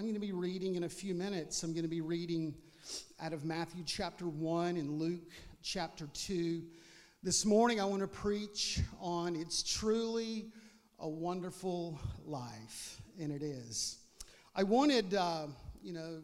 I'm going to be reading in a few minutes. I'm going to be reading out of Matthew chapter 1 and Luke chapter 2. This morning, I want to preach on It's Truly a Wonderful Life, and it is. I wanted, uh, you know,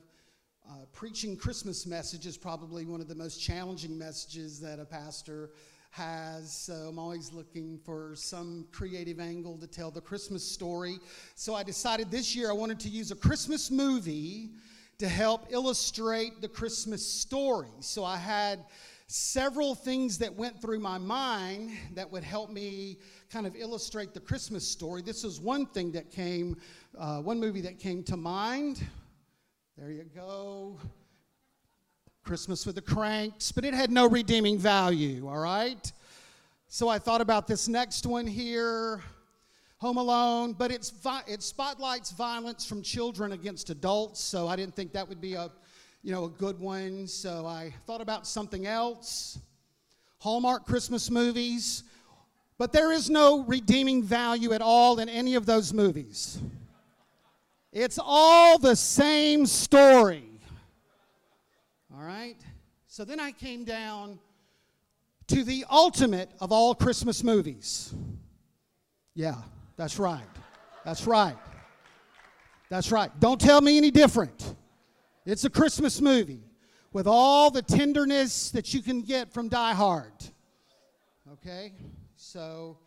uh, preaching Christmas message is probably one of the most challenging messages that a pastor has. So I'm always looking for some creative angle to tell the Christmas story. So I decided this year I wanted to use a Christmas movie to help illustrate the Christmas story. So I had several things that went through my mind that would help me kind of illustrate the Christmas story. This is one thing that came, uh, one movie that came to mind. There you go. Christmas with the Cranks, but it had no redeeming value, all right? So I thought about this next one here, Home Alone, but it's it spotlights violence from children against adults, so I didn't think that would be a, you know, a good one. So I thought about something else. Hallmark Christmas movies, but there is no redeeming value at all in any of those movies. It's all the same story. All right? So then I came down to the ultimate of all Christmas movies. Yeah, that's right. That's right. That's right. Don't tell me any different. It's a Christmas movie with all the tenderness that you can get from Die Hard. Okay? So,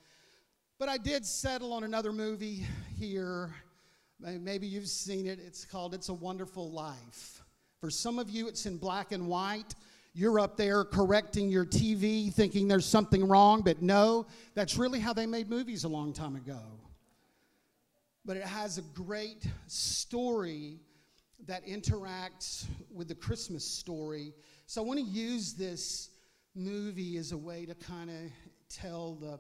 but I did settle on another movie here. Maybe you've seen it. It's called It's a Wonderful Life. For some of you, it's in black and white. You're up there correcting your TV, thinking there's something wrong, but no, that's really how they made movies a long time ago. But it has a great story that interacts with the Christmas story. So I want to use this movie as a way to kind of tell the,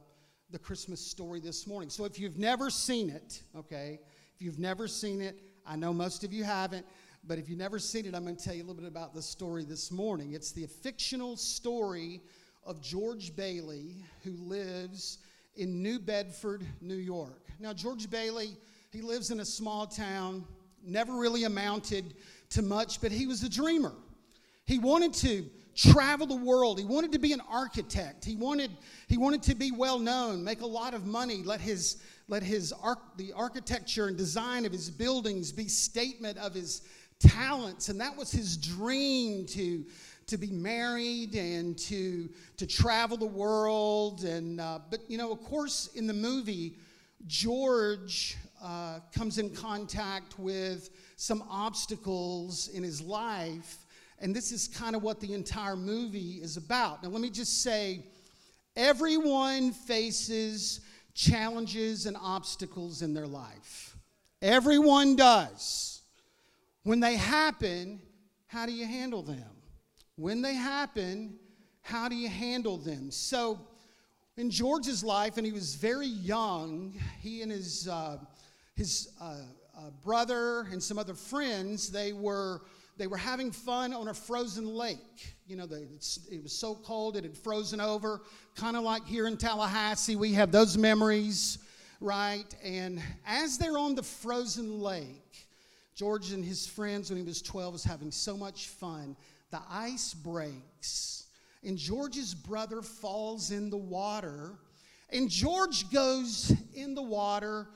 the Christmas story this morning. So if you've never seen it, okay, if you've never seen it, I know most of you haven't. But if you've never seen it, I'm going to tell you a little bit about the story this morning. It's the fictional story of George Bailey, who lives in New Bedford, New York. Now, George Bailey, he lives in a small town, never really amounted to much, but he was a dreamer. He wanted to travel the world. He wanted to be an architect. He wanted, he wanted to be well known, make a lot of money, let his, let his arch, the architecture and design of his buildings be statement of his talents, and that was his dream to to be married and to to travel the world. And uh, but you know, of course, in the movie, George uh, comes in contact with some obstacles in his life, and this is kind of what the entire movie is about. Now, let me just say, everyone faces challenges and obstacles in their life. Everyone does. When they happen, how do you handle them? When they happen, how do you handle them? So, in George's life, and he was very young, he and his, uh, his uh, uh, brother and some other friends, they were, they were having fun on a frozen lake. You know, the, it was so cold it had frozen over, kind of like here in Tallahassee. We have those memories, right? And as they're on the frozen lake, George and his friends, when he was 12, was having so much fun. The ice breaks, and George's brother falls in the water. And George goes in the water,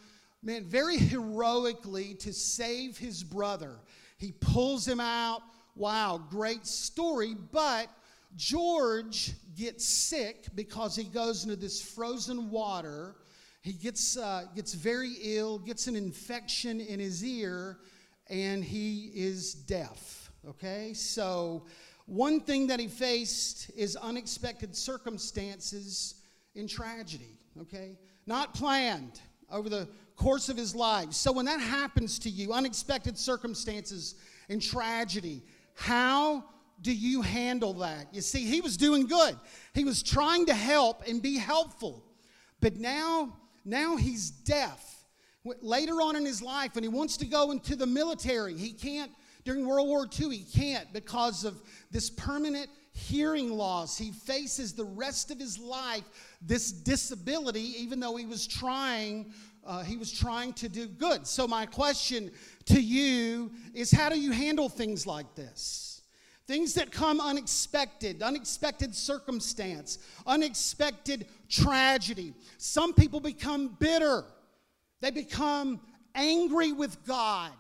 man, very heroically to save his brother. He pulls him out. Wow, great story. But George gets sick because he goes into this frozen water. He gets, uh, gets very ill, gets an infection in his ear, and he is deaf. Okay? So, one thing that he faced is unexpected circumstances in tragedy. Okay? Not planned. over the course of his life. So when that happens to you, unexpected circumstances and tragedy, how do you handle that? You see, he was doing good. He was trying to help and be helpful. But now, now he's deaf. Later on in his life, when he wants to go into the military, he can't. During World War II, he can't because of this permanent hearing loss. He faces the rest of his life this disability, even though he was trying. Uh, he was trying to do good. So, my question to you is how do you handle things like this? Things that come unexpected, unexpected circumstance, unexpected tragedy. Some people become bitter, they become angry with God,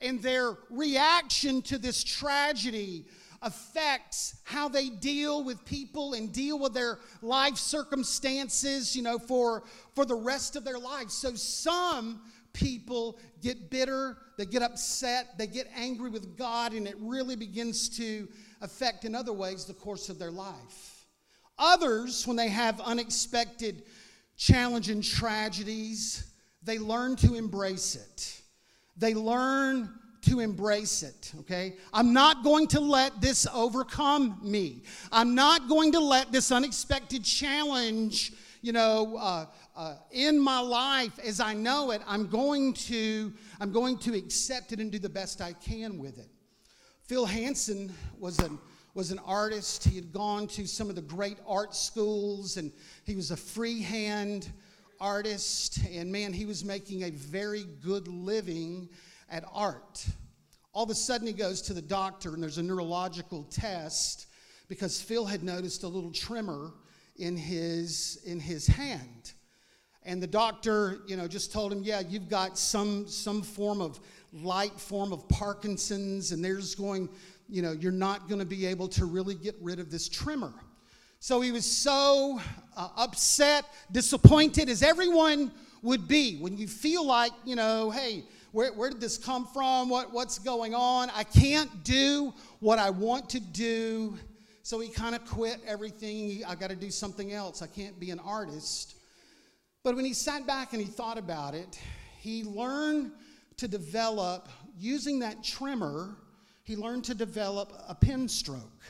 and their reaction to this tragedy affects how they deal with people and deal with their life circumstances, you know, for, for the rest of their lives. So some people get bitter, they get upset, they get angry with God, and it really begins to affect in other ways the course of their life. Others, when they have unexpected challenge and tragedies, they learn to embrace it. They learn to embrace it, okay? I'm not going to let this overcome me. I'm not going to let this unexpected challenge, you know, uh, uh, in my life as I know it, I'm going to I'm going to accept it and do the best I can with it. Phil Hansen was an was an artist. He had gone to some of the great art schools and he was a freehand artist and man, he was making a very good living at art. All of a sudden he goes to the doctor and there's a neurological test because Phil had noticed a little tremor in his in his hand and the doctor you know just told him yeah you've got some some form of light form of parkinson's and there's going you know you're not going to be able to really get rid of this tremor so he was so uh, upset disappointed as everyone would be. When you feel like you know hey where, where did this come from? What, what's going on? I can't do what i want to do. So he kind of quit everything. I got to do something else. I can't be an artist. But when he sat back and he thought about it, he learned to develop, using that tremor, he learned to develop a pen stroke.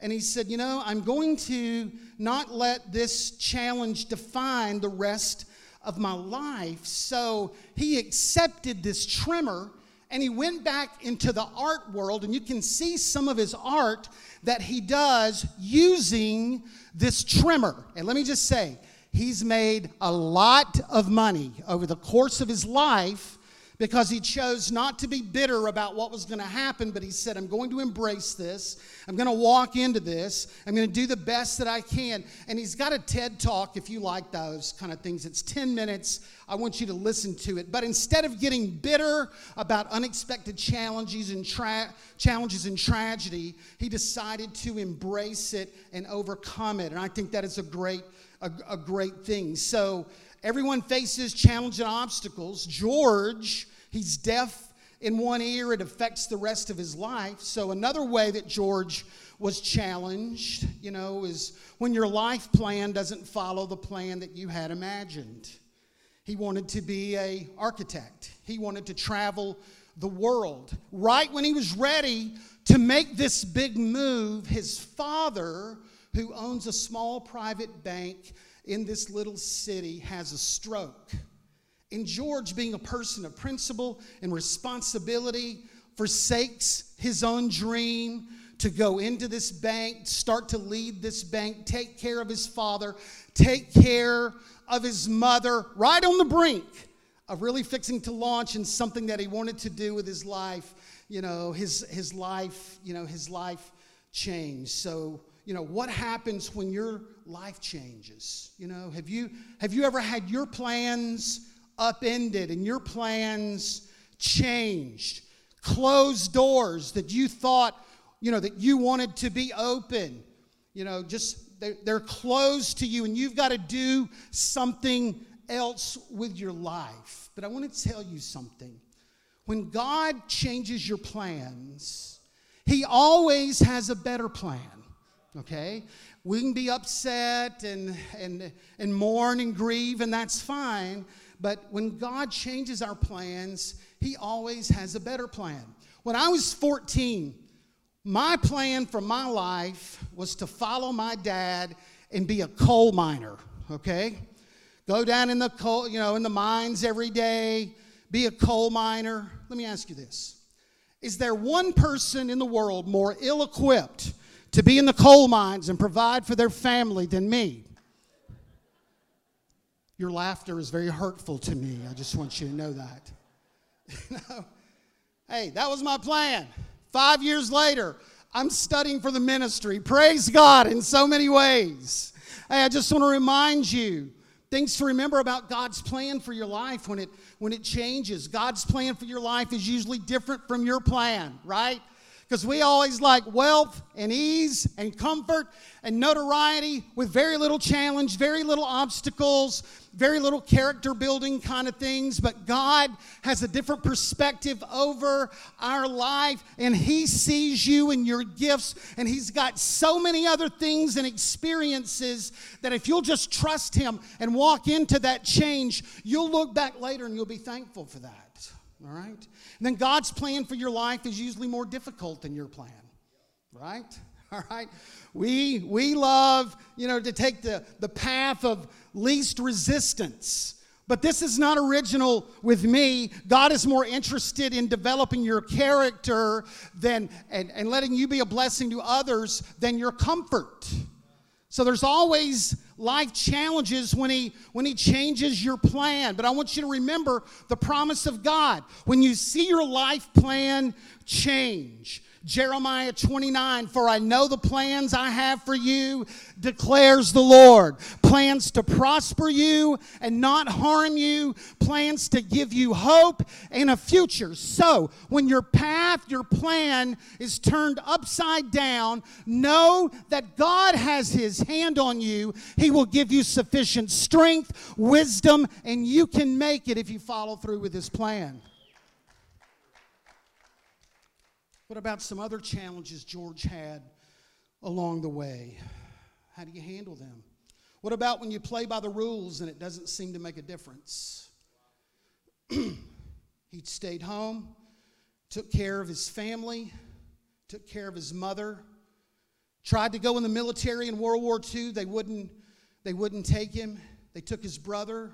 And he said, You know, I'm going to not let this challenge define the rest of my life. So he accepted this tremor and he went back into the art world. And you can see some of his art that he does using this tremor. And let me just say, He's made a lot of money over the course of his life because he chose not to be bitter about what was going to happen, but he said, I'm going to embrace this. I'm going to walk into this. I'm going to do the best that I can. And he's got a TED talk if you like those kind of things. It's 10 minutes. I want you to listen to it. But instead of getting bitter about unexpected challenges and tra- challenges and tragedy, he decided to embrace it and overcome it. And I think that is a great a, a great thing. So everyone faces challenge and obstacles. George, he's deaf in one ear, it affects the rest of his life. So another way that George was challenged, you know, is when your life plan doesn't follow the plan that you had imagined. He wanted to be a architect. He wanted to travel the world. Right when he was ready to make this big move, his father who owns a small private bank in this little city has a stroke. And George, being a person of principle and responsibility, forsakes his own dream to go into this bank, start to lead this bank, take care of his father, take care of his mother, right on the brink of really fixing to launch in something that he wanted to do with his life. You know, his, his life, you know, his life changed. So you know what happens when your life changes? You know have you have you ever had your plans upended and your plans changed? Closed doors that you thought you know that you wanted to be open. You know just they're, they're closed to you and you've got to do something else with your life. But i want to tell you something. When god changes your plans he always has a better plan okay? We can be upset and, and, and mourn and grieve, and that's fine. But when God changes our plans, He always has a better plan. When I was 14, my plan for my life was to follow my dad and be a coal miner, okay? Go down in the coal, you know, in the mines every day, be a coal miner. Let me ask you this. Is there one person in the world more ill equipped to be in the coal mines and provide for their family than me? Your laughter is very hurtful to me. I just want you to know that. Hey, that was my plan. Five years later, I'm studying for the ministry. Praise God in so many ways. Hey, I just want to remind you things to remember about God's plan for your life when it when it changes. God's plan for your life is usually different from your plan, right? Because we always like wealth and ease and comfort and notoriety with very little challenge, very little obstacles, very little character building kind of things. But God has a different perspective over our life, and He sees you and your gifts, and He's got so many other things and experiences that if you'll just trust Him and walk into that change, you'll look back later and you'll be thankful for that. All right? And then God's plan for your life is usually more difficult than your plan. Right? All right? We we love, you know, to take the, the path of least resistance. But this is not original with me. God is more interested in developing your character than and, and letting you be a blessing to others than your comfort. So there's always life challenges when he when he changes your plan. But I want you to remember the promise of God. When you see your life plan change, Jeremiah 29, for I know the plans I have for you, declares the Lord. Plans to prosper you and not harm you, plans to give you hope and a future. So, when your path, your plan is turned upside down, know that God has His hand on you. He will give you sufficient strength, wisdom, and you can make it if you follow through with His plan. What about some other challenges George had along the way? How do you handle them? What about when you play by the rules and it doesn't seem to make a difference? he stayed home, took care of his family, took care of his mother, tried to go in the military in World War II. They wouldn't, they wouldn't take him. They took his brother.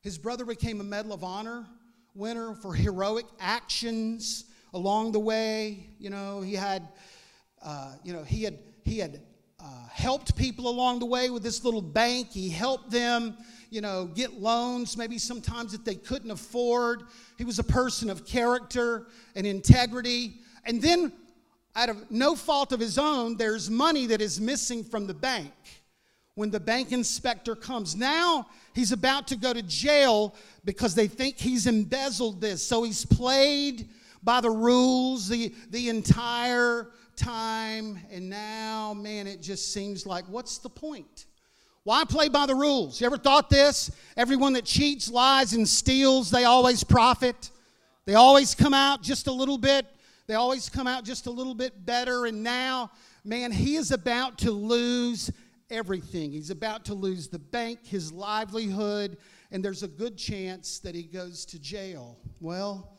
His brother became a Medal of Honor winner for heroic actions along the way. You know, he had, uh, you know, he had he had uh, helped people along the way with this little bank. He helped them, you know, get loans maybe sometimes that they couldn't afford. He was a person of character and integrity. And then, out of no fault of his own, there's money that is missing from the bank. When the bank inspector comes, now he's about to go to jail because they think he's embezzled this. So he's played by the rules the, the entire time. And now, man, it just seems like, what's the point? Why play by the rules? You ever thought this? Everyone that cheats, lies, and steals, they always profit. They always come out just a little bit. They always come out just a little bit better. And now, man, he is about to lose everything. He's about to lose the bank, his livelihood, and there's a good chance that he goes to jail. Well,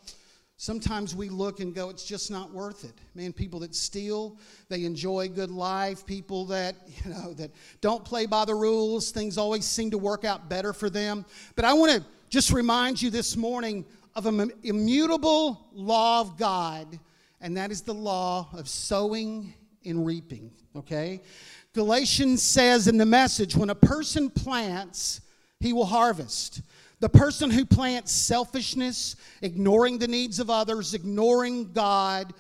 Sometimes we look and go, it's just not worth it. Man, people that steal, they enjoy good life. People that, you know, that don't play by the rules, things always seem to work out better for them. But I want to just remind you this morning of an immutable law of God, and that is the law of sowing and reaping, okay? Galatians says in the message, when a person plants, he will harvest. The person who plants selfishness, ignoring the needs of others, ignoring God,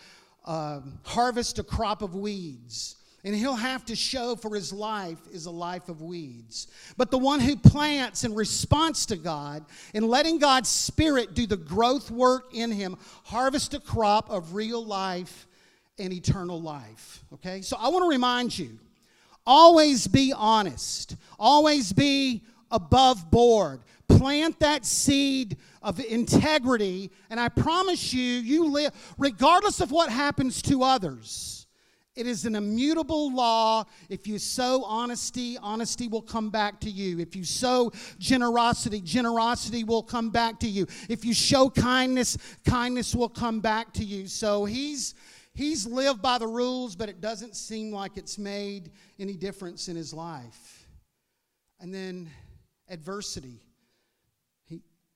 uh, harvest a crop of weeds. And he'll have to show for his life is a life of weeds. But the one who plants in response to God and letting God's Spirit do the growth work in him, harvest a crop of real life and eternal life. Okay? So I want to remind you always be honest, always be above board plant that seed of integrity, and I promise you, you live, regardless of what happens to others, It is an immutable law. If you sow honesty, honesty will come back to you. If you sow generosity, generosity will come back to you. If you show kindness, kindness will come back to you. So he's he's lived by the rules, but it doesn't seem like it's made any difference in his life. And then adversity.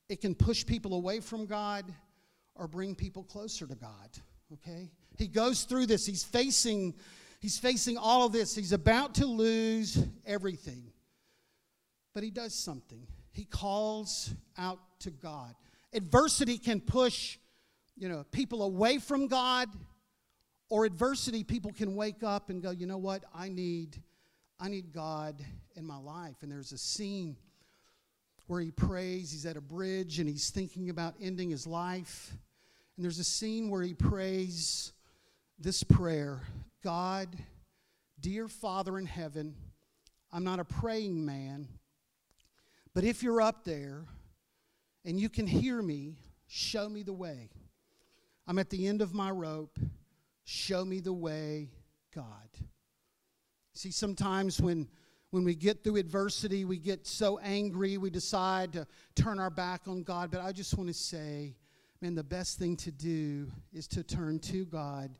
It can push people away from God or bring people closer to God. Okay? He goes through this. He's facing he's facing all of this. He's about to lose everything. But he does something. He calls out to God. Adversity can push, you know, people away from God or adversity people can wake up and go, "You know what? I need I need God in my life." And there's a scene where he prays, he's at a bridge and he's thinking about ending his life. And there's a scene where he prays this prayer God, dear Father in heaven, I'm not a praying man, but if you're up there and you can hear me, show me the way. I'm at the end of my rope. Show me the way, God. See, sometimes when when we get through adversity, we get so angry, we decide to turn our back on God. But I just want to say, man, the best thing to do is to turn to God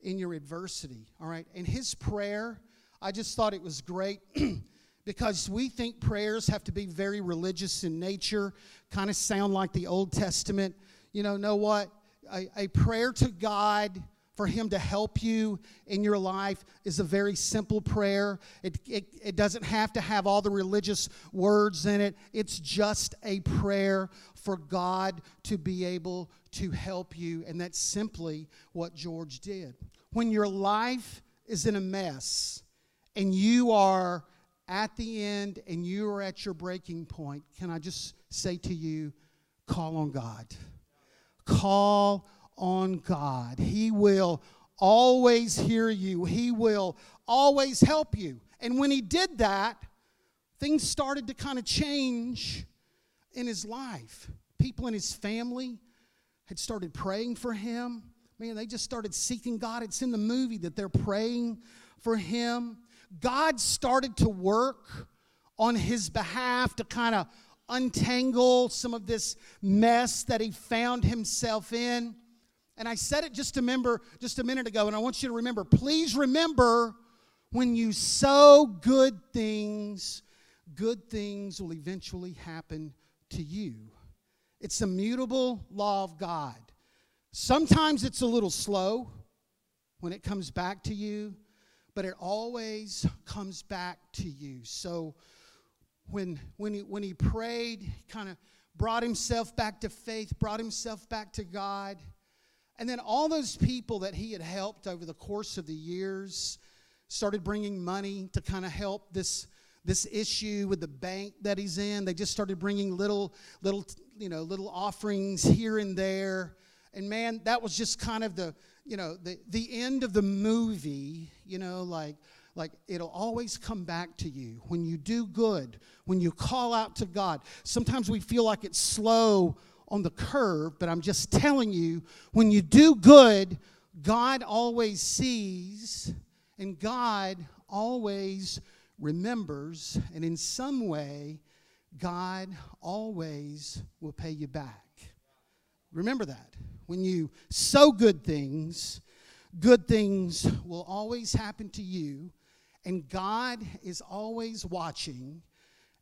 in your adversity, all right? And his prayer, I just thought it was great because we think prayers have to be very religious in nature, kind of sound like the Old Testament. You know, know what? A, a prayer to God for Him to help you in your life is a very simple prayer. It, it, it, doesn't have to have all the religious words in it. It's just a prayer for God to be able to help you. And that's simply what George did. When your life is in a mess and you are at the end and you are at your breaking point, can I just say to you, call on God? Call on God. He will always hear you, He will always help you. And when He did that, things started to kind of change in his life. People in his family had started praying for him. Man, they just started seeking God. It's in the movie that they're praying for him. God started to work on his behalf to kind of untangle some of this mess that he found himself in. And I said it just a member just a minute ago, and I want you to remember. Please remember when you sow good things, good things will eventually happen to you. It's a mutable law of God. Sometimes it's a little slow when it comes back to you, but it always comes back to you. So when when he when he prayed, kind of brought himself back to faith, brought himself back to God. And then all those people that he had helped over the course of the years started bringing money to kind of help this this issue with the bank that he's in. They just started bringing little little you know little offerings here and there. And man, that was just kind of the you know the the end of the movie, you know, like like it'll always come back to you when you do good, when you call out to God. Sometimes we feel like it's slow on the curve, but I'm just telling you, when you do good, God always sees and God always remembers, and in some way, God always will pay you back. Remember that. When you sow good things, good things will always happen to you, and God is always watching,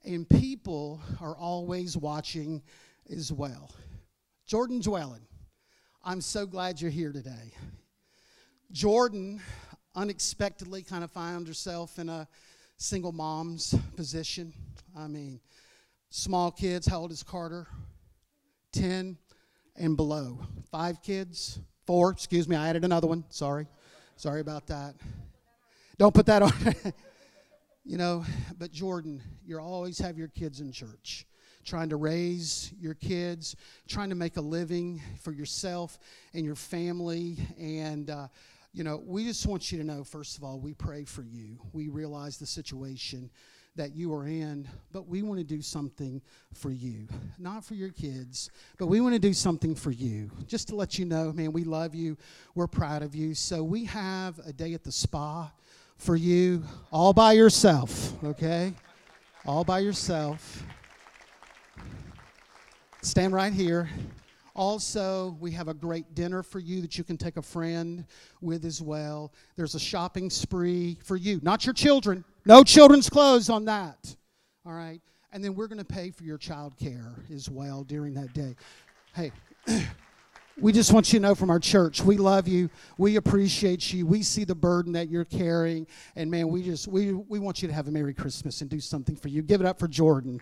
and people are always watching as well. Jordan Dwellin, I'm so glad you're here today. Jordan unexpectedly kind of found herself in a single mom's position. I mean, small kids, how old is Carter? 10 and below. Five kids, four, excuse me, I added another one. Sorry. Sorry about that. Don't put that on. you know, but Jordan, you always have your kids in church trying to raise your kids, trying to make a living for yourself and your family. And, uh, you know, we just want you to know, first of all, we pray for you. We realize the situation that you are in, but we want to do something for you. Not for your kids, but we want to do something for you. Just to let you know, man, we love you. We're proud of you. So we have a day at the spa for you all by yourself, okay? All by yourself. Stand right here. Also, we have a great dinner for you that you can take a friend with as well. There's a shopping spree for you, not your children. No children's clothes on that. All right? And then we're going to pay for your child care as well during that day. Hey, we just want you to know from our church, we love you. We appreciate you. We see the burden that you're carrying. And man, we just we we want you to have a Merry Christmas and do something for you. Give it up for Jordan.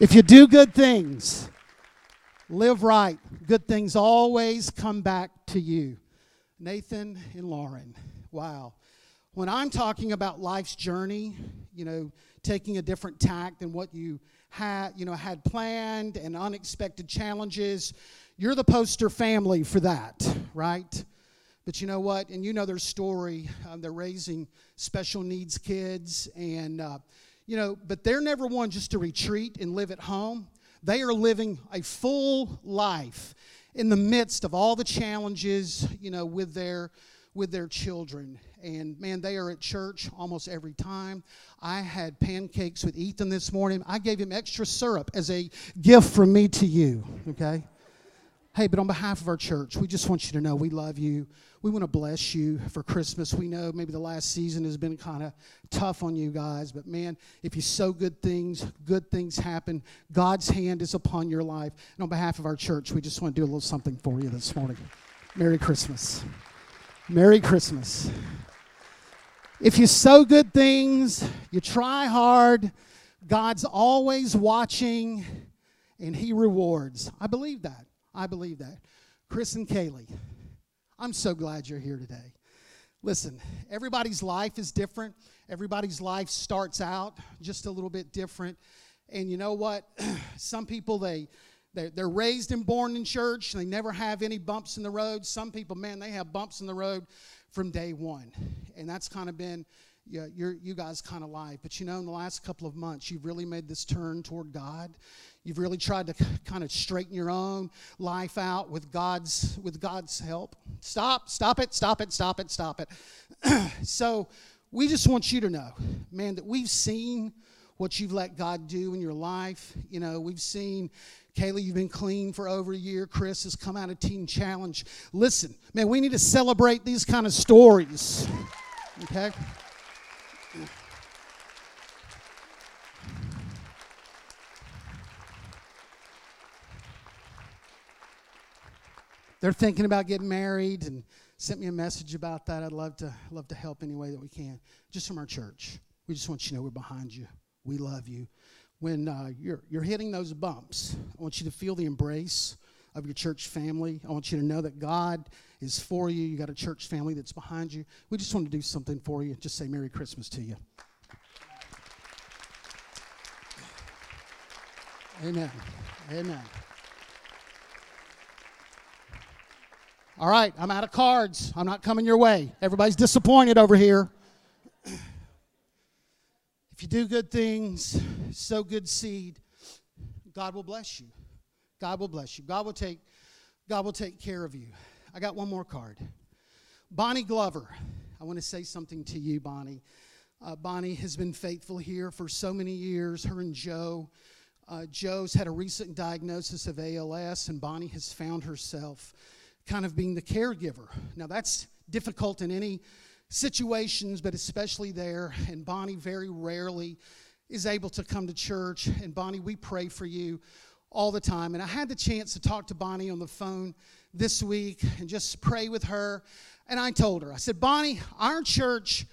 If you do good things, live right, good things always come back to you. Nathan and Lauren. Wow. When I'm talking about life's journey, you know, taking a different tack than what you had, you know, had planned and unexpected challenges, you're the poster family for that, right? But you know what? And you know their story. Um, they're raising special needs kids, and uh, you know, but they're never one just to retreat and live at home. They are living a full life in the midst of all the challenges, you know, with their with their children. And man, they are at church almost every time. I had pancakes with Ethan this morning. I gave him extra syrup as a gift from me to you, okay? Hey, but on behalf of our church, we just want you to know we love you. We want to bless you for Christmas. We know maybe the last season has been kind of tough on you guys, but man, if you sow good things, good things happen. God's hand is upon your life. And on behalf of our church, we just want to do a little something for you this morning. Merry Christmas. Merry Christmas. If you sow good things, you try hard, God's always watching and He rewards. I believe that. I believe that. Chris and Kaylee, I'm so glad you're here today. Listen, everybody's life is different. Everybody's life starts out just a little bit different. And you know what? Some people, they, they're, they're raised and born in church. They never have any bumps in the road. Some people, man, they have bumps in the road from day one. And that's kind of been your, you guys kind of life. But you know, in the last couple of months, you've really made this turn toward God. You've really tried to kind of straighten your own life out with God's with God's help. Stop, stop it, stop it, stop it, stop it. so we just want you to know, man, that we've seen what you've let God do in your life. You know, we've seen Kaylee, you've been clean for over a year. Chris has come out of Teen Challenge. Listen, man, we need to celebrate these kind of stories. Okay? They're thinking about getting married and sent me a message about that. I'd love to love to help any way that we can. Just from our church. We just want you to know we're behind you. We love you. When uh, you're you're hitting those bumps, I want you to feel the embrace of your church family. I want you to know that God is for you. You got a church family that's behind you. We just want to do something for you. Just say Merry Christmas to you. Amen. Amen. All right, I'm out of cards. I'm not coming your way. Everybody's disappointed over here. If you do good things, sow good seed, God will bless you. God will bless you. God will take God will take care of you. I got one more card. Bonnie Glover. I want to say something to you, Bonnie. Uh, Bonnie has been faithful here for so many years. Her and Joe. Uh, Joe's had a recent diagnosis of ALS, and Bonnie has found herself kind of being the caregiver. Now, that's difficult in any situations, but especially there. And Bonnie very rarely is able to come to church. And Bonnie, we pray for you all the time. And I had the chance to talk to Bonnie on the phone this week and just pray with her. And I told her, I said, Bonnie, our church,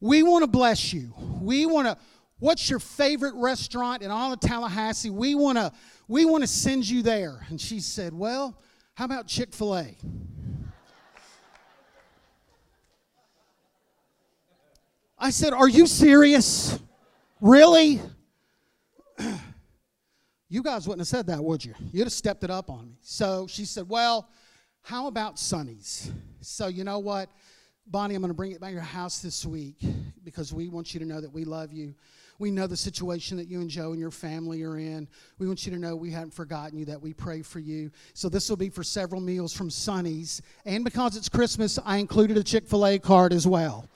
we want to bless you. We want to, what's your favorite restaurant in all of Tallahassee? We want to, we want to send you there. And she said, Well, how about Chick fil A? I said, Are you serious? Really? you guys wouldn't have said that, would you? You'd have stepped it up on me. So she said, Well, how about Sonny's? So you know what? Bonnie, I'm going to bring it by your house this week because we want you to know that we love you. We know the situation that you and Joe and your family are in. We want you to know we haven't forgotten you, that we pray for you. So this will be for several meals from Sonny's. And because it's Christmas, I included a Chick fil A card as well.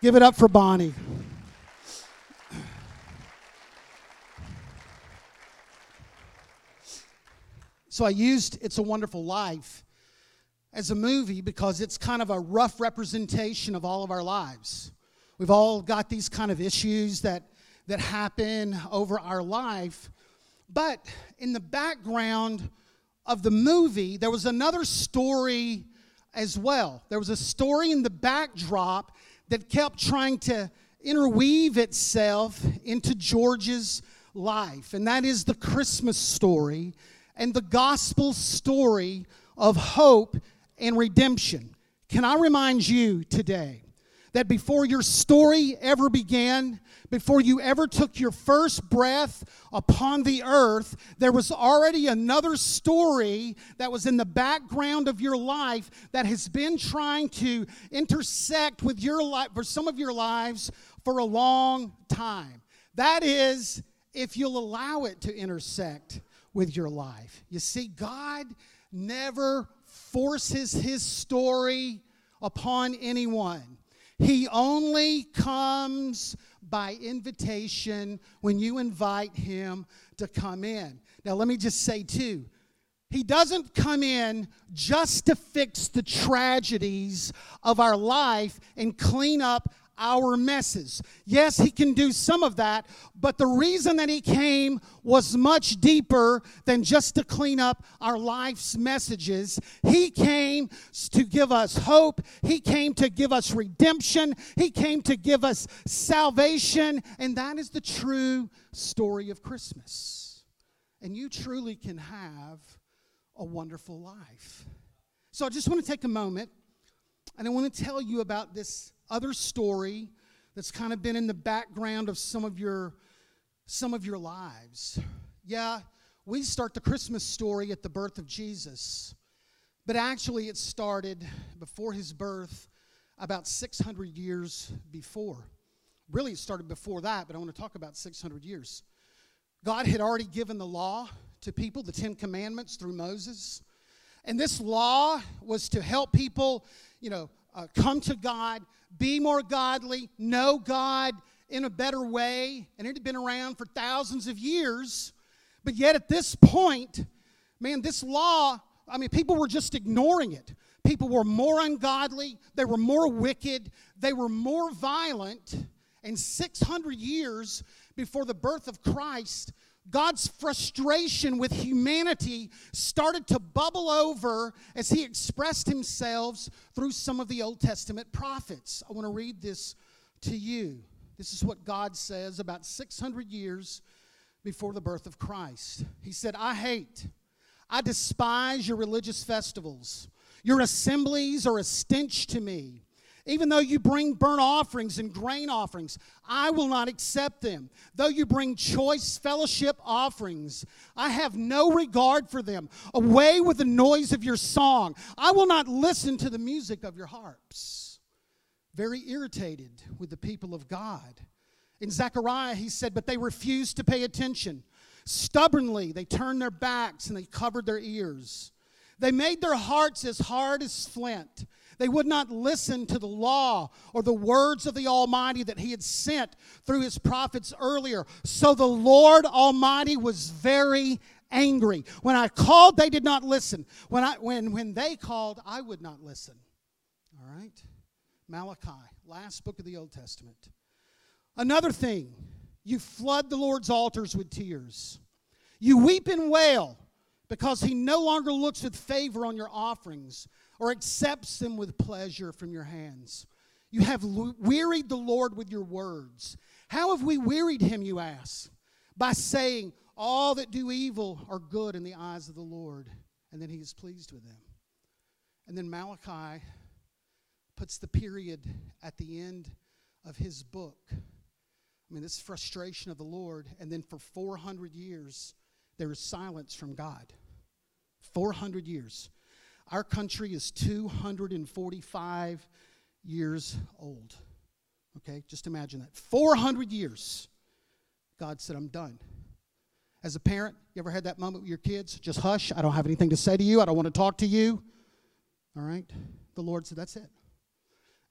Give it up for Bonnie. So I used It's a Wonderful Life as a movie because it's kind of a rough representation of all of our lives. We've all got these kind of issues that, that happen over our life. But in the background of the movie, there was another story as well. There was a story in the backdrop that kept trying to interweave itself into George's life, and that is the Christmas story and the gospel story of hope and redemption. Can I remind you today that before your story ever began, before you ever took your first breath upon the earth, there was already another story that was in the background of your life that has been trying to intersect with your life, for some of your lives, for a long time. That is, if you'll allow it to intersect with your life. You see, God never forces his story upon anyone. He only comes by invitation when you invite him to come in. Now, let me just say, too, he doesn't come in just to fix the tragedies of our life and clean up our messes. Yes, he can do some of that, but the reason that he came was much deeper than just to clean up our life's messages. He came to give us hope, he came to give us redemption, he came to give us salvation, and that is the true story of Christmas. And you truly can have a wonderful life. So I just want to take a moment and I want to tell you about this other story that's kind of been in the background of some of your some of your lives. Yeah, we start the Christmas story at the birth of Jesus. But actually it started before his birth about 600 years before. Really it started before that, but I want to talk about 600 years. God had already given the law to people, the 10 commandments through Moses. And this law was to help people, you know, uh, come to God, be more godly, know God in a better way. And it had been around for thousands of years. But yet, at this point, man, this law, I mean, people were just ignoring it. People were more ungodly, they were more wicked, they were more violent. And 600 years before the birth of Christ, God's frustration with humanity started to bubble over as he expressed himself through some of the Old Testament prophets. I want to read this to you. This is what God says about 600 years before the birth of Christ. He said, I hate, I despise your religious festivals. Your assemblies are a stench to me. Even though you bring burnt offerings and grain offerings, I will not accept them. Though you bring choice fellowship offerings, I have no regard for them. Away with the noise of your song. I will not listen to the music of your harps. Very irritated with the people of God. In Zechariah, he said, But they refused to pay attention. Stubbornly, they turned their backs and they covered their ears. They made their hearts as hard as flint. They would not listen to the law or the words of the Almighty that He had sent through His prophets earlier. So the Lord Almighty was very angry. When I called, they did not listen. When, I, when, when they called, I would not listen. All right? Malachi, last book of the Old Testament. Another thing, you flood the Lord's altars with tears. You weep and wail because he no longer looks with favor on your offerings or accepts them with pleasure from your hands. You have wearied the Lord with your words. How have we wearied him, you ask? By saying, All that do evil are good in the eyes of the Lord, and then he is pleased with them. And then Malachi puts the period at the end of his book. I mean, this frustration of the Lord, and then for 400 years, there is silence from God. 400 years. Our country is 245 years old. Okay, just imagine that. 400 years. God said, I'm done. As a parent, you ever had that moment with your kids? Just hush. I don't have anything to say to you. I don't want to talk to you. All right? The Lord said, That's it.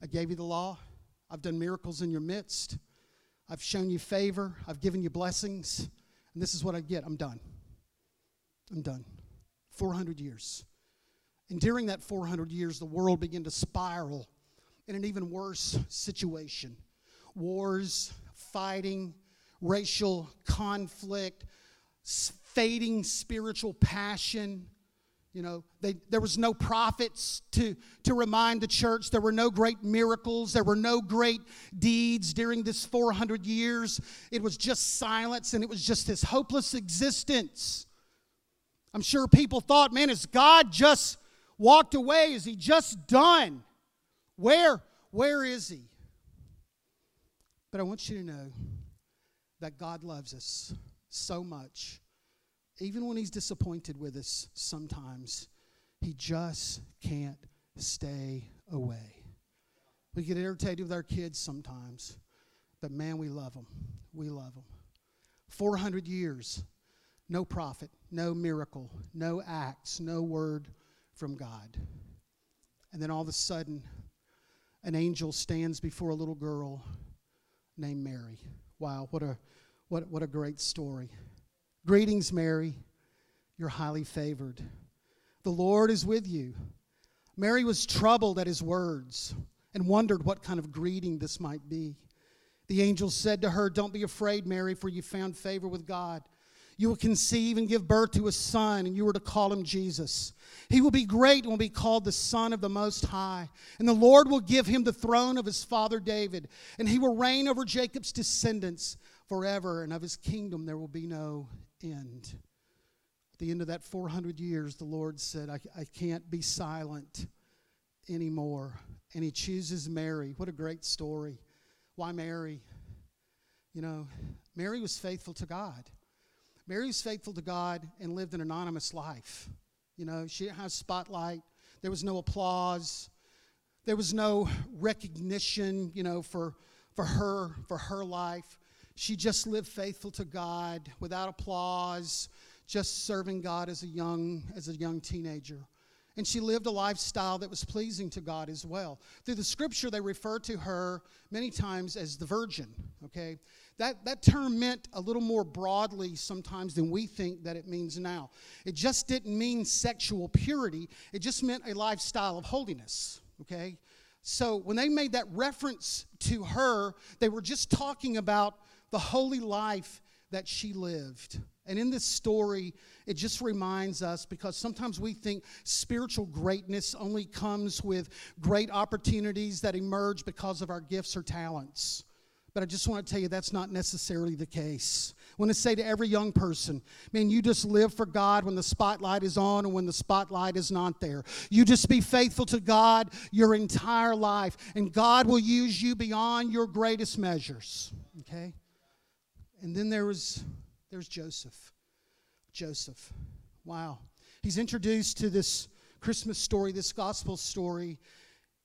I gave you the law. I've done miracles in your midst. I've shown you favor. I've given you blessings. And this is what I get. I'm done. I'm done. 400 years. And during that 400 years, the world began to spiral in an even worse situation wars, fighting, racial conflict, fading spiritual passion. You know, they, there was no prophets to, to remind the church. There were no great miracles. There were no great deeds during this 400 years. It was just silence and it was just this hopeless existence. I'm sure people thought, man, is God just walked away? Is he just done? Where, where is he? But I want you to know that God loves us so much. Even when he's disappointed with us sometimes, he just can't stay away. We get irritated with our kids sometimes, but man, we love them. We love them. 400 years, no prophet, no miracle, no acts, no word from God. And then all of a sudden, an angel stands before a little girl named Mary. Wow, what a, what, what a great story. Greetings, Mary. You're highly favored. The Lord is with you. Mary was troubled at his words and wondered what kind of greeting this might be. The angel said to her, Don't be afraid, Mary, for you found favor with God. You will conceive and give birth to a son, and you are to call him Jesus. He will be great and will be called the Son of the Most High. And the Lord will give him the throne of his father David, and he will reign over Jacob's descendants forever, and of his kingdom there will be no end. At the end of that 400 years, the Lord said, I, I can't be silent anymore. And he chooses Mary. What a great story. Why Mary? You know, Mary was faithful to God. Mary was faithful to God and lived an anonymous life. You know, she didn't have spotlight. There was no applause. There was no recognition, you know, for, for her, for her life. She just lived faithful to God without applause, just serving God as a young, as a young teenager. And she lived a lifestyle that was pleasing to God as well. Through the scripture, they refer to her many times as the virgin, okay? That, that term meant a little more broadly sometimes than we think that it means now. It just didn't mean sexual purity, it just meant a lifestyle of holiness, okay? So when they made that reference to her, they were just talking about the holy life that she lived. And in this story, it just reminds us because sometimes we think spiritual greatness only comes with great opportunities that emerge because of our gifts or talents. But I just want to tell you that's not necessarily the case. I want to say to every young person, man, you just live for God when the spotlight is on and when the spotlight is not there. You just be faithful to God your entire life, and God will use you beyond your greatest measures. Okay? And then there was there's Joseph. Joseph. Wow. He's introduced to this Christmas story, this gospel story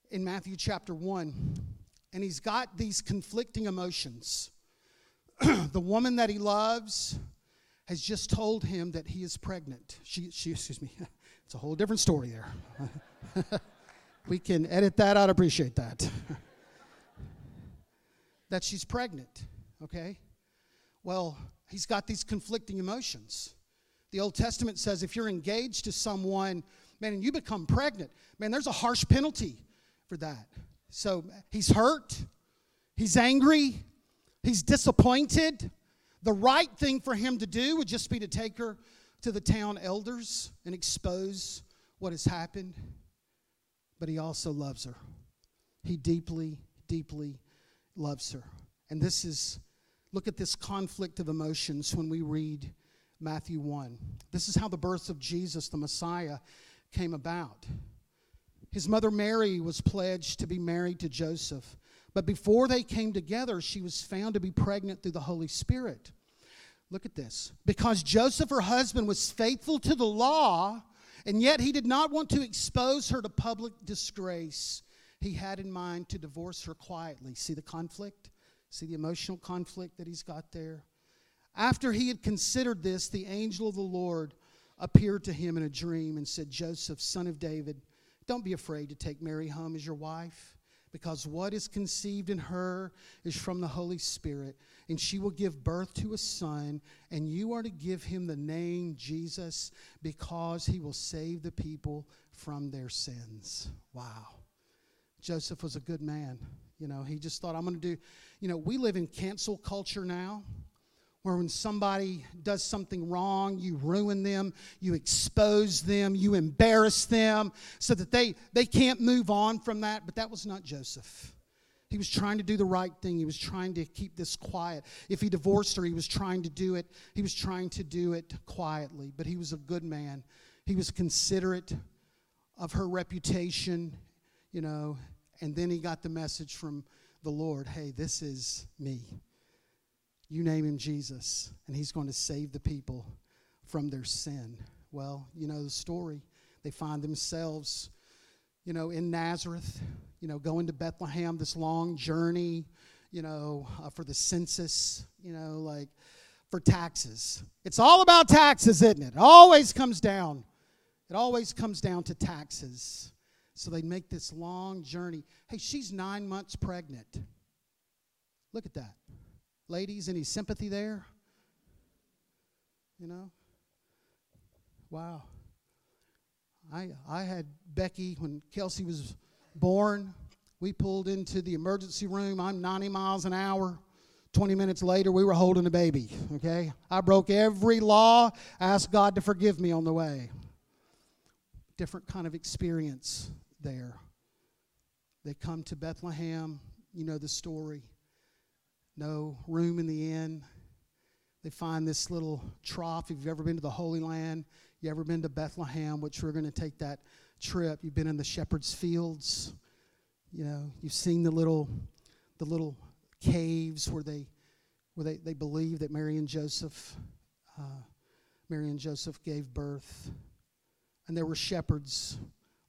in Matthew chapter 1 and he's got these conflicting emotions. the woman that he loves has just told him that he is pregnant. She, she excuse me, it's a whole different story there. we can edit that out, appreciate that. that she's pregnant, okay? Well, he's got these conflicting emotions. The Old Testament says if you're engaged to someone, man, and you become pregnant, man, there's a harsh penalty for that. So he's hurt, he's angry, he's disappointed. The right thing for him to do would just be to take her to the town elders and expose what has happened. But he also loves her. He deeply, deeply loves her. And this is, look at this conflict of emotions when we read Matthew 1. This is how the birth of Jesus, the Messiah, came about. His mother Mary was pledged to be married to Joseph. But before they came together, she was found to be pregnant through the Holy Spirit. Look at this. Because Joseph, her husband, was faithful to the law, and yet he did not want to expose her to public disgrace. he had in mind to divorce her quietly. See the conflict? See the emotional conflict that he's got there? After he had considered this, the angel of the Lord appeared to him in a dream and said, Joseph, son of David, don't be afraid to take Mary home as your wife, because what is conceived in her is from the Holy Spirit, and she will give birth to a son, and you are to give him the name Jesus, because he will save the people from their sins. Wow. Joseph was a good man. You know, he just thought, I'm going to do, you know, we live in cancel culture now where when somebody does something wrong, you ruin them, you expose them, you embarrass them so that they, they can't move on from that. But that was not Joseph. He was trying to do the right thing. He was trying to keep this quiet. If he divorced her, he was trying to do it. He was trying to do it quietly, but he was a good man. He was considerate of her reputation, you know, and then he got the message from the Lord hey, this is me. You name him Jesus, and he's going to save the people from their sin. Well, you know the story. They find themselves, you know, in Nazareth, you know, going to Bethlehem, this long journey, you know, uh, for the census, you know, like for taxes. It's all about taxes, isn't it? It always comes down. It always comes down to taxes. So they make this long journey. Hey, she's nine months pregnant. Look at that. Ladies, any sympathy there? You know? Wow. I, I had Becky when Kelsey was born. We pulled into the emergency room. I'm 90 miles an hour. 20 minutes later, we were holding a baby, okay? I broke every law, asked God to forgive me on the way. Different kind of experience there. They come to Bethlehem. You know the story no room in the inn. They find this little trough. If you've ever been to the Holy Land, you ever been to Bethlehem, which we're going to take that trip. You've been in the shepherd's fields. You know, you've seen the little, the little caves where they, where they, they believe that Mary and Joseph, uh, Mary and Joseph gave birth, and there were shepherds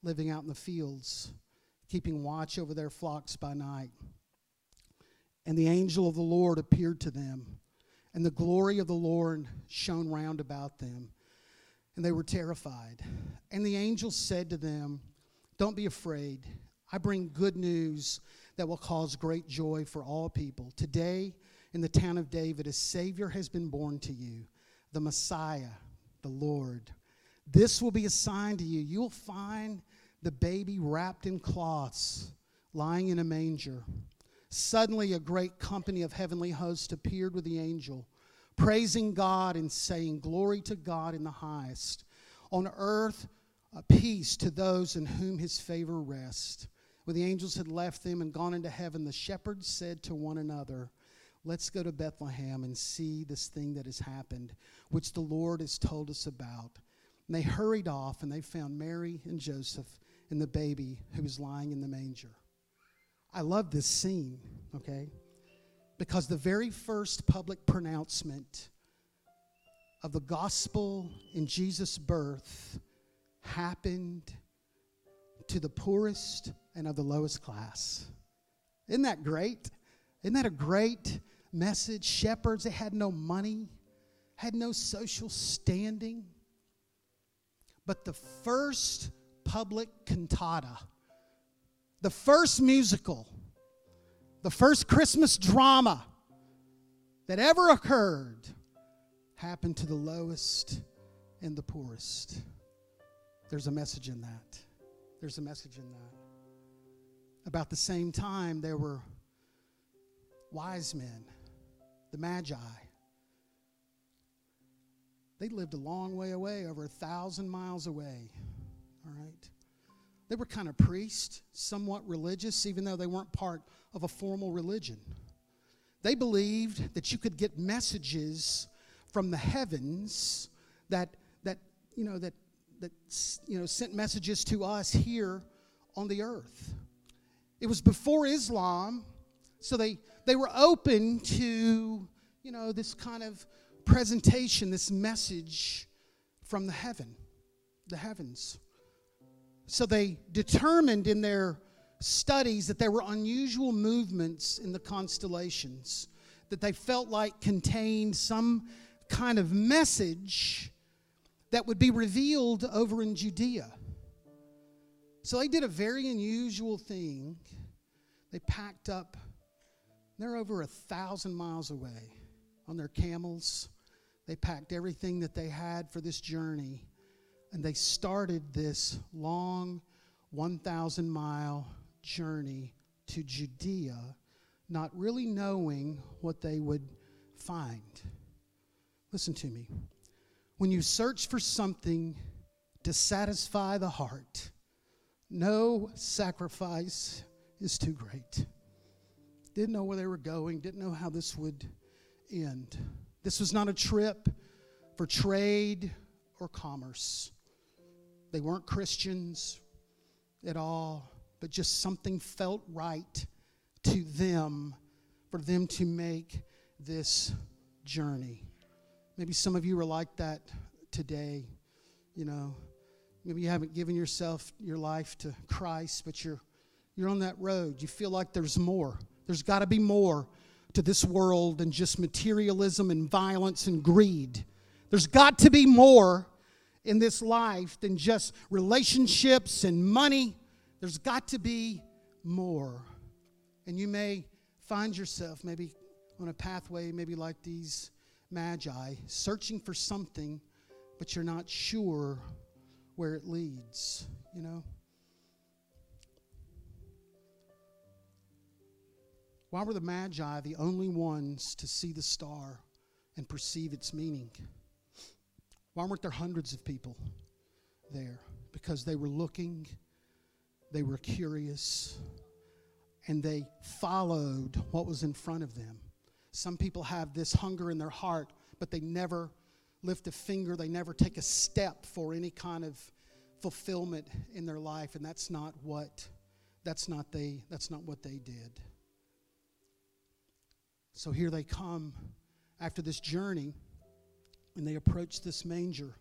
living out in the fields, keeping watch over their flocks by night. And the angel of the Lord appeared to them, and the glory of the Lord shone round about them, and they were terrified. And the angel said to them, Don't be afraid. I bring good news that will cause great joy for all people. Today, in the town of David, a Savior has been born to you, the Messiah, the Lord. This will be a sign to you. You'll find the baby wrapped in cloths, lying in a manger. Suddenly, a great company of heavenly hosts appeared with the angel, praising God and saying, Glory to God in the highest. On earth, peace to those in whom his favor rests. When the angels had left them and gone into heaven, the shepherds said to one another, Let's go to Bethlehem and see this thing that has happened, which the Lord has told us about. And they hurried off and they found Mary and Joseph and the baby who was lying in the manger. I love this scene, okay? Because the very first public pronouncement of the gospel in Jesus' birth happened to the poorest and of the lowest class. Isn't that great? Isn't that a great message? Shepherds, they had no money, had no social standing. But the first public cantata the first musical, the first Christmas drama that ever occurred happened to the lowest and the poorest. There's a message in that. There's a message in that. About the same time, there were wise men, the Magi. They lived a long way away, over a thousand miles away. All right? They were kind of priests, somewhat religious, even though they weren't part of a formal religion. They believed that you could get messages from the heavens that, that you know, that, that you know, sent messages to us here on the earth. It was before Islam, so they, they were open to, you know, this kind of presentation, this message from the heaven, the heavens. So they determined in their studies that there were unusual movements in the constellations that they felt like contained some kind of message that would be revealed over in Judea. So they did a very unusual thing. They packed up, they're over a thousand miles away on their camels. They packed everything that they had for this journey, and they started this long 1,000 mile journey to Judea, not really knowing what they would find. Listen to me. When you search for something to satisfy the heart, no sacrifice is too great. Didn't know where they were going, didn't know how this would end. This was not a trip for trade or commerce. They weren't Christians at all, but just something felt right to them for them to make this journey. Maybe some of you are like that today. You know, maybe you haven't given yourself your life to Christ, but you're you're on that road. You feel like there's more. There's got to be more to this world than just materialism and violence and greed. There's got to be more in this life than just relationships and money. There's got to be more. And you may find yourself maybe on a pathway, maybe like these magi, searching for something, but you're not sure where it leads, you know? Why were the Magi the only ones to see the star and perceive its meaning? Why weren't there hundreds of people there? Because they were looking, they were curious, and they followed what was in front of them. Some people have this hunger in their heart, but they never lift a finger, they never take a step for any kind of fulfillment in their life, and that's not what that's not they that's not what they did. So here they come after this journey and they approach this manger.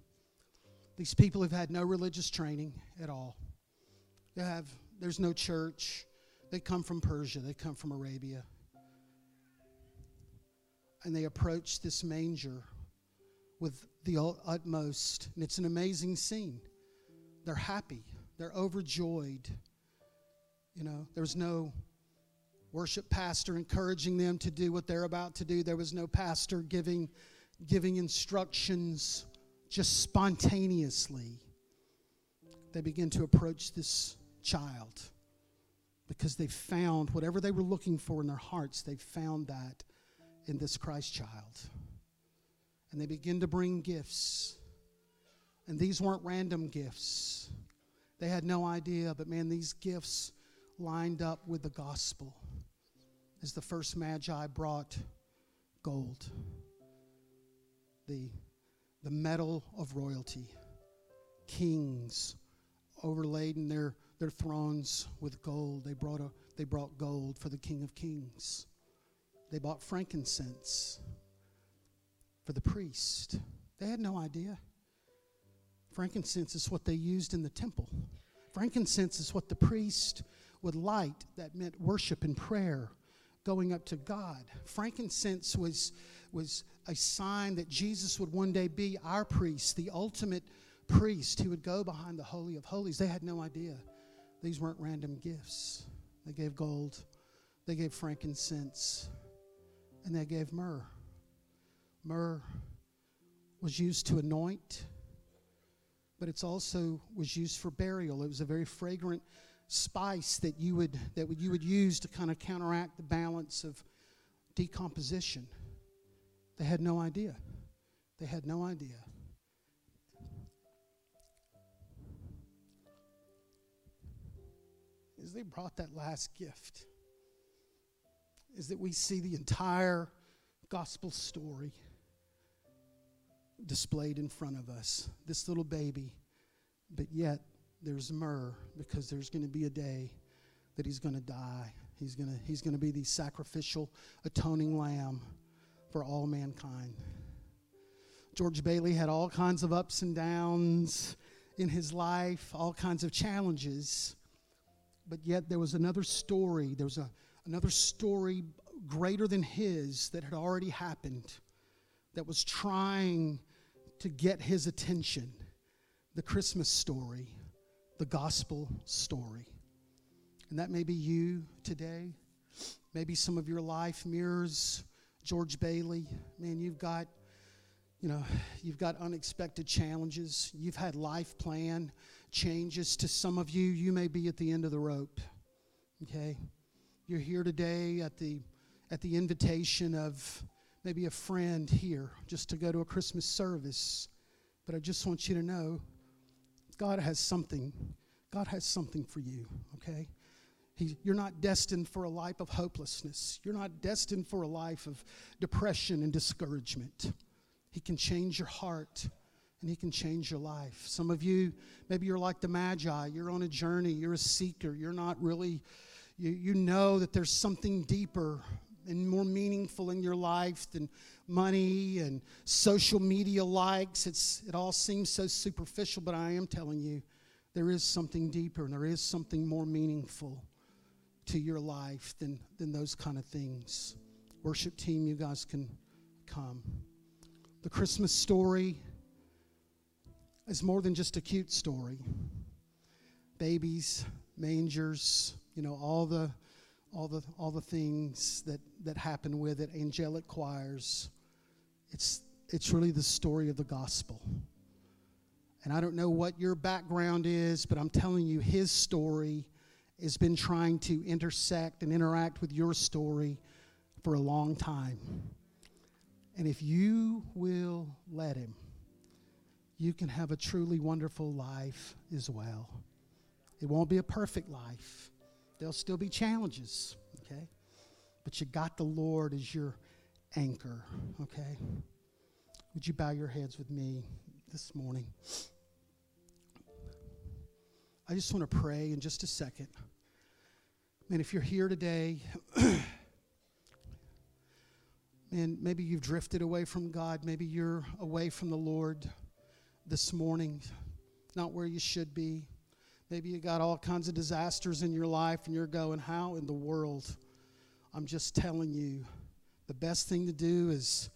These people have had no religious training at all. They have there's no church. They come from Persia, they come from Arabia. And they approach this manger with the utmost, and it's an amazing scene. They're happy, they're overjoyed. You know, there's no worship pastor encouraging them to do what they're about to do. There was no pastor giving, giving instructions just spontaneously. They begin to approach this child because they found whatever they were looking for in their hearts, they found that in this Christ child. And they begin to bring gifts. And these weren't random gifts. They had no idea, but man, these gifts lined up with the gospel as the first magi brought gold, the, the metal of royalty, kings overlaid in their, their thrones with gold. They brought, a, they brought gold for the King of Kings. They bought frankincense for the priest. They had no idea. Frankincense is what they used in the temple. Frankincense is what the priest would light that meant worship and prayer going up to God. Frankincense was, was a sign that Jesus would one day be our priest, the ultimate priest who would go behind the Holy of Holies. They had no idea. These weren't random gifts. They gave gold, they gave frankincense, and they gave myrrh. Myrrh was used to anoint, but it's also was used for burial. It was a very fragrant spice that you would that you would use to kind of counteract the balance of decomposition. They had no idea. They had no idea. As they brought that last gift, is that we see the entire gospel story displayed in front of us. This little baby, but yet there's myrrh because there's going to be a day that he's going to die. He's going to he's going to be the sacrificial atoning lamb for all mankind. George Bailey had all kinds of ups and downs in his life, all kinds of challenges. but yet there was another story. There was a, another story greater than his that had already happened that was trying to get his attention the Christmas story, the gospel story. And that may be you today. Maybe some of your life mirrors George Bailey. Man, you've got, you know, you've got unexpected challenges. You've had life plan changes. To some of you, you may be at the end of the rope. Okay? You're here today at the at the invitation of maybe a friend here just to go to a Christmas service. But I just want you to know God has something. God has something for you, okay? He, you're not destined for a life of hopelessness. You're not destined for a life of depression and discouragement. He can change your heart and He can change your life. Some of you, maybe you're like the Magi. You're on a journey. You're a seeker. You're not really, you, you know that there's something deeper and more meaningful in your life than money and social media likes. It's, it all seems so superficial, but I am telling you, there is something deeper and there is something more meaningful to your life than, than those kind of things. Worship team, you guys can come. The Christmas story is more than just a cute story. Babies, mangers, you know, all the all the all the things that that happen with it, angelic choirs. It's it's really the story of the gospel. And I don't know what your background is, but I'm telling you his story has been trying to intersect and interact with your story for a long time. And if you will let him, you can have a truly wonderful life as well. It won't be a perfect life. There'll still be challenges, okay? But you got the Lord as your anchor, okay? Would you bow your heads with me this morning? I just want to pray in just a second. Man, if you're here today, man, maybe you've drifted away from God. Maybe you're away from the Lord this morning, not where you should be. Maybe you got all kinds of disasters in your life and you're going, How in the world? I'm just telling you, the best thing to do is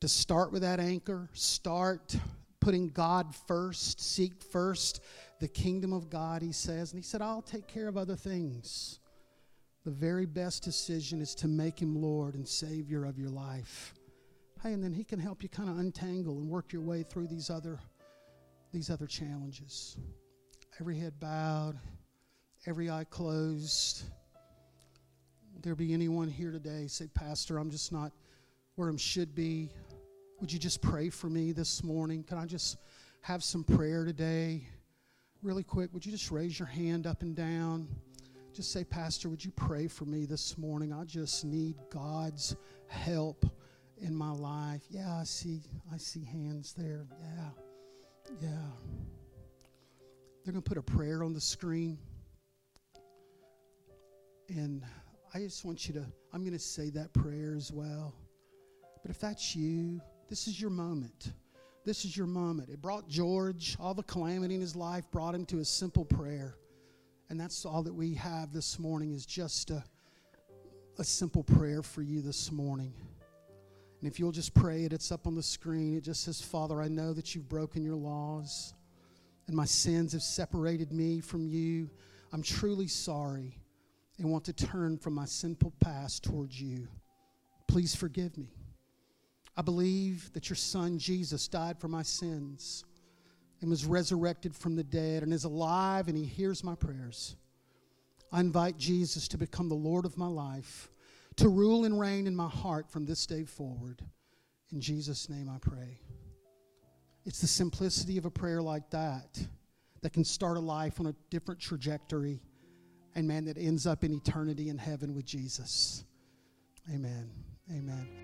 to start with that anchor, start putting God first, seek first the kingdom of God, he says. And he said, I'll take care of other things. The very best decision is to make him Lord and Savior of your life. Hey, and then he can help you kind of untangle and work your way through these other these other challenges. Every head bowed, every eye closed. Would there be anyone here today say, Pastor, I'm just not where I should be? Would you just pray for me this morning? Can I just have some prayer today? Really quick, would you just raise your hand up and down? Just say, Pastor, would you pray for me this morning? I just need God's help in my life. Yeah, I see I see hands there. Yeah. Yeah. They're going to put a prayer on the screen. And I just want you to, I'm going to say that prayer as well. But if that's you, this is your moment. This is your moment. It brought George, all the calamity in his life brought him to a simple prayer. And that's all that we have this morning is just a, a simple prayer for you this morning. And if you'll just pray it, it's up on the screen. It just says, Father, I know that you've broken your laws and my sins have separated me from you. I'm truly sorry and want to turn from my sinful past towards you. Please forgive me. I believe that your son Jesus died for my sins and was resurrected from the dead and is alive and he hears my prayers. I invite Jesus to become the Lord of my life to rule and reign in my heart from this day forward. In Jesus' name I pray. It's the simplicity of a prayer like that that can start a life on a different trajectory and man that ends up in eternity in heaven with Jesus. Amen. Amen.